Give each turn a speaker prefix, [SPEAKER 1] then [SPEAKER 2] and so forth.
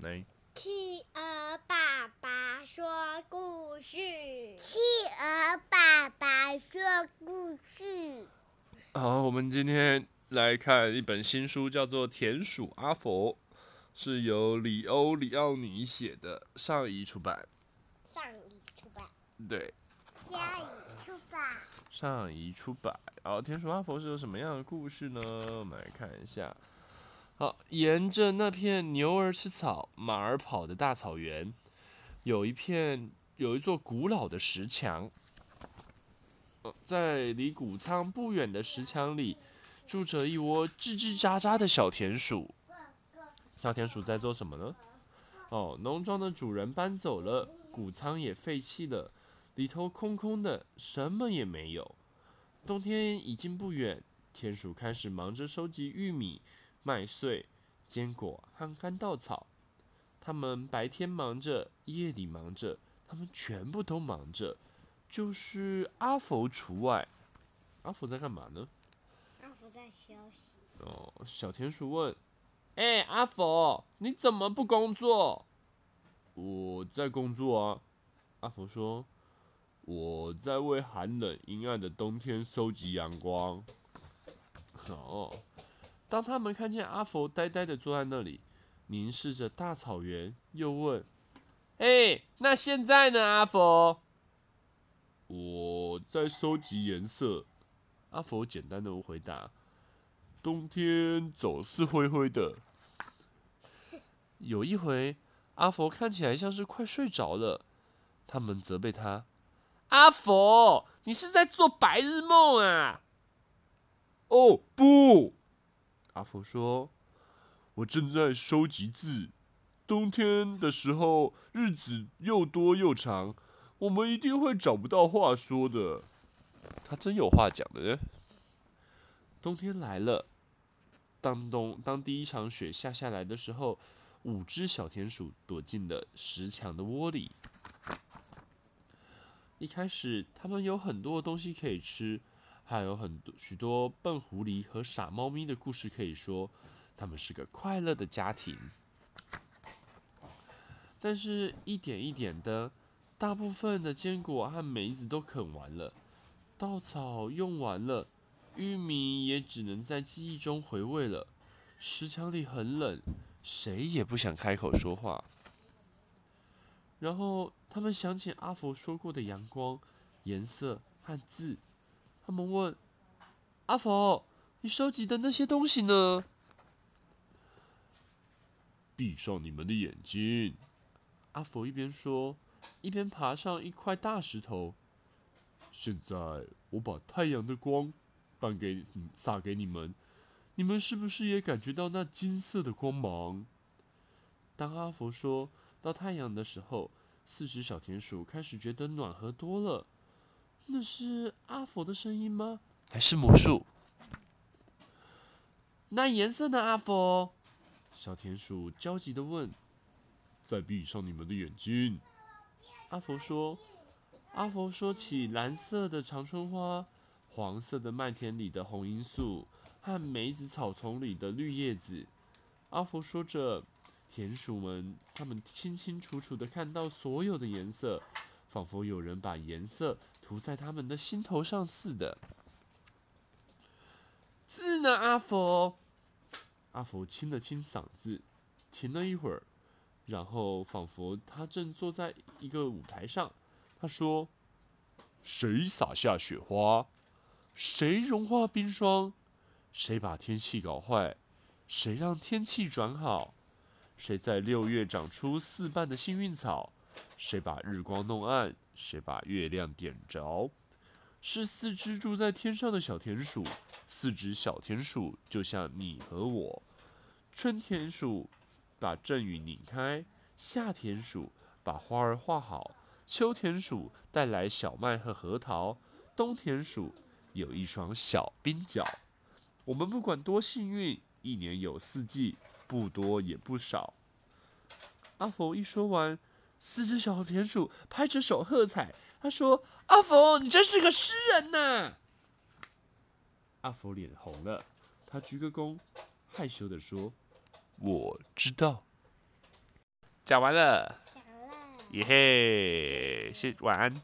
[SPEAKER 1] 来。
[SPEAKER 2] 企鹅爸爸说故事。
[SPEAKER 3] 企鹅爸爸说故事。
[SPEAKER 1] 好，我们今天来看一本新书，叫做《田鼠阿佛》，是由里欧·里奥尼写的，上译出版。
[SPEAKER 2] 上译出版。
[SPEAKER 1] 对。
[SPEAKER 3] 下一出版。
[SPEAKER 1] 上一出版。然后，《田鼠阿佛》是有什么样的故事呢？我们来看一下。好，沿着那片牛儿吃草、马儿跑的大草原，有一片有一座古老的石墙。在离谷仓不远的石墙里，住着一窝叽叽喳喳的小田鼠。小田鼠在做什么呢？哦，农庄的主人搬走了，谷仓也废弃了，里头空空的，什么也没有。冬天已经不远，田鼠开始忙着收集玉米。麦穗、坚果和干稻草，他们白天忙着，夜里忙着，他们全部都忙着，就是阿佛除外。阿佛在干嘛呢？
[SPEAKER 2] 阿佛在休息。
[SPEAKER 1] 哦，小田鼠问：“哎，阿佛，你怎么不工作？”“我在工作啊。”阿佛说：“我在为寒冷阴暗的冬天收集阳光。”哦。当他们看见阿佛呆呆的坐在那里，凝视着大草原，又问：“哎，那现在呢，阿佛？”“我在收集颜色。”阿佛简单的回答。“冬天总是灰灰的。”有一回，阿佛看起来像是快睡着了，他们责备他：“阿佛，你是在做白日梦啊？”“哦，不。”阿福说：“我正在收集字。冬天的时候，日子又多又长，我们一定会找不到话说的。”他真有话讲的人。冬天来了，当冬当第一场雪下下来的时候，五只小田鼠躲进了石墙的窝里。一开始，他们有很多东西可以吃。还有很多许多笨狐狸和傻猫咪的故事可以说，他们是个快乐的家庭。但是，一点一点的，大部分的坚果和梅子都啃完了，稻草用完了，玉米也只能在记忆中回味了。石墙里很冷，谁也不想开口说话。然后，他们想起阿佛说过的阳光、颜色和字。他们问：“阿佛，你收集的那些东西呢？”闭上你们的眼睛，阿佛一边说，一边爬上一块大石头。现在我把太阳的光颁给洒给你们，你们是不是也感觉到那金色的光芒？当阿佛说到太阳的时候，四只小田鼠开始觉得暖和多了。那是阿佛的声音吗？还是魔术？那颜色呢？阿佛，小田鼠焦急地问。再闭上你们的眼睛，阿佛说。阿佛说起蓝色的长春花，黄色的麦田里的红罂粟，和梅子草丛里的绿叶子。阿佛说着，田鼠们他们清清楚楚地看到所有的颜色，仿佛有人把颜色。涂在他们的心头上似的。字呢，阿佛？阿佛清了清嗓子，停了一会儿，然后仿佛他正坐在一个舞台上。他说：“谁撒下雪花？谁融化冰霜？谁把天气搞坏？谁让天气转好？谁在六月长出四瓣的幸运草？谁把日光弄暗？”谁把月亮点着？是四只住在天上的小田鼠。四只小田鼠就像你和我。春田鼠把阵雨拧开，夏田鼠把花儿画好，秋田鼠带来小麦和核桃，冬田鼠有一双小冰脚。我们不管多幸运，一年有四季，不多也不少。阿佛一说完。四只小田鼠拍着手喝彩。他说：“阿福，你真是个诗人呐！”阿福脸红了，他鞠个躬，害羞的说：“我知道。”讲完了，
[SPEAKER 2] 讲了。
[SPEAKER 1] 耶嘿，谢晚安。